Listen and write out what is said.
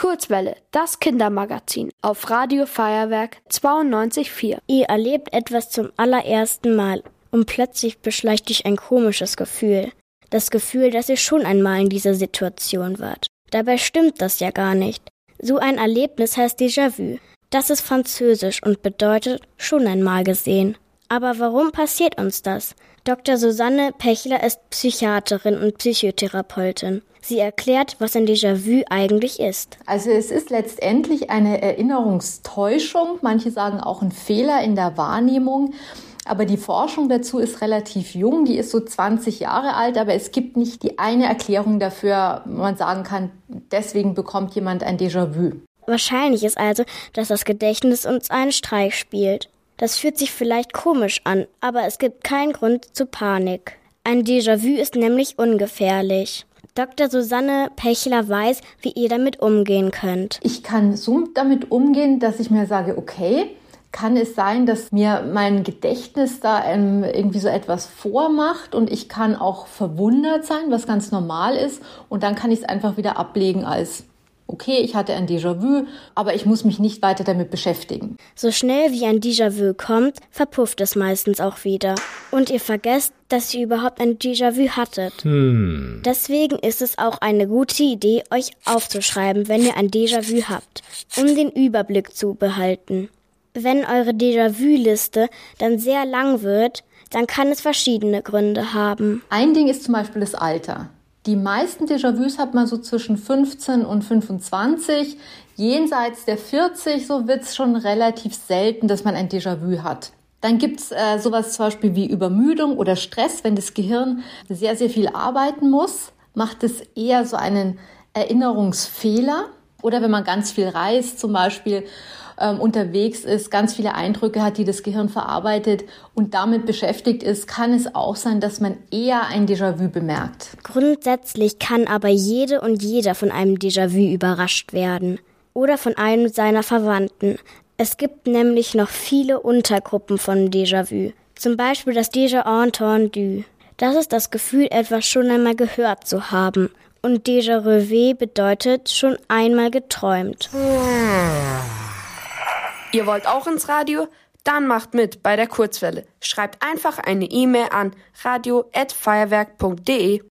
Kurzwelle, das Kindermagazin auf Radio Feuerwerk 92.4. Ihr erlebt etwas zum allerersten Mal und plötzlich beschleicht dich ein komisches Gefühl. Das Gefühl, dass ihr schon einmal in dieser Situation wart. Dabei stimmt das ja gar nicht. So ein Erlebnis heißt Déjà-vu. Das ist französisch und bedeutet schon einmal gesehen. Aber warum passiert uns das? Dr. Susanne Pechler ist Psychiaterin und Psychotherapeutin. Sie erklärt, was ein Déjà-vu eigentlich ist. Also es ist letztendlich eine Erinnerungstäuschung, manche sagen auch ein Fehler in der Wahrnehmung. Aber die Forschung dazu ist relativ jung, die ist so 20 Jahre alt, aber es gibt nicht die eine Erklärung dafür, wo man sagen kann, deswegen bekommt jemand ein Déjà-vu. Wahrscheinlich ist also, dass das Gedächtnis uns einen Streich spielt. Das fühlt sich vielleicht komisch an, aber es gibt keinen Grund zu Panik. Ein Déjà-vu ist nämlich ungefährlich. Dr. Susanne Pechler weiß, wie ihr damit umgehen könnt. Ich kann so damit umgehen, dass ich mir sage, okay, kann es sein, dass mir mein Gedächtnis da ähm, irgendwie so etwas vormacht und ich kann auch verwundert sein, was ganz normal ist und dann kann ich es einfach wieder ablegen als okay, ich hatte ein Déjà-vu, aber ich muss mich nicht weiter damit beschäftigen. So schnell wie ein Déjà-vu kommt, verpufft es meistens auch wieder. Und ihr vergesst, dass ihr überhaupt ein Déjà-vu hattet. Hm. Deswegen ist es auch eine gute Idee, euch aufzuschreiben, wenn ihr ein Déjà-vu habt, um den Überblick zu behalten. Wenn eure Déjà-vu-Liste dann sehr lang wird, dann kann es verschiedene Gründe haben. Ein Ding ist zum Beispiel das Alter. Die meisten Déjà-vus hat man so zwischen 15 und 25. Jenseits der 40, so wird es schon relativ selten, dass man ein Déjà-vu hat. Dann gibt's äh, sowas zum Beispiel wie Übermüdung oder Stress, wenn das Gehirn sehr, sehr viel arbeiten muss, macht es eher so einen Erinnerungsfehler. Oder wenn man ganz viel reist zum Beispiel ähm, unterwegs ist, ganz viele Eindrücke hat, die das Gehirn verarbeitet und damit beschäftigt ist, kann es auch sein, dass man eher ein Déjà-vu bemerkt. Grundsätzlich kann aber jede und jeder von einem Déjà-vu überrascht werden oder von einem seiner Verwandten. Es gibt nämlich noch viele Untergruppen von Déjà-vu. Zum Beispiel das Déjà entendu. Das ist das Gefühl, etwas schon einmal gehört zu haben. Und Déjà revu bedeutet schon einmal geträumt. Ihr wollt auch ins Radio? Dann macht mit bei der Kurzwelle. Schreibt einfach eine E-Mail an radio@feuerwerk.de.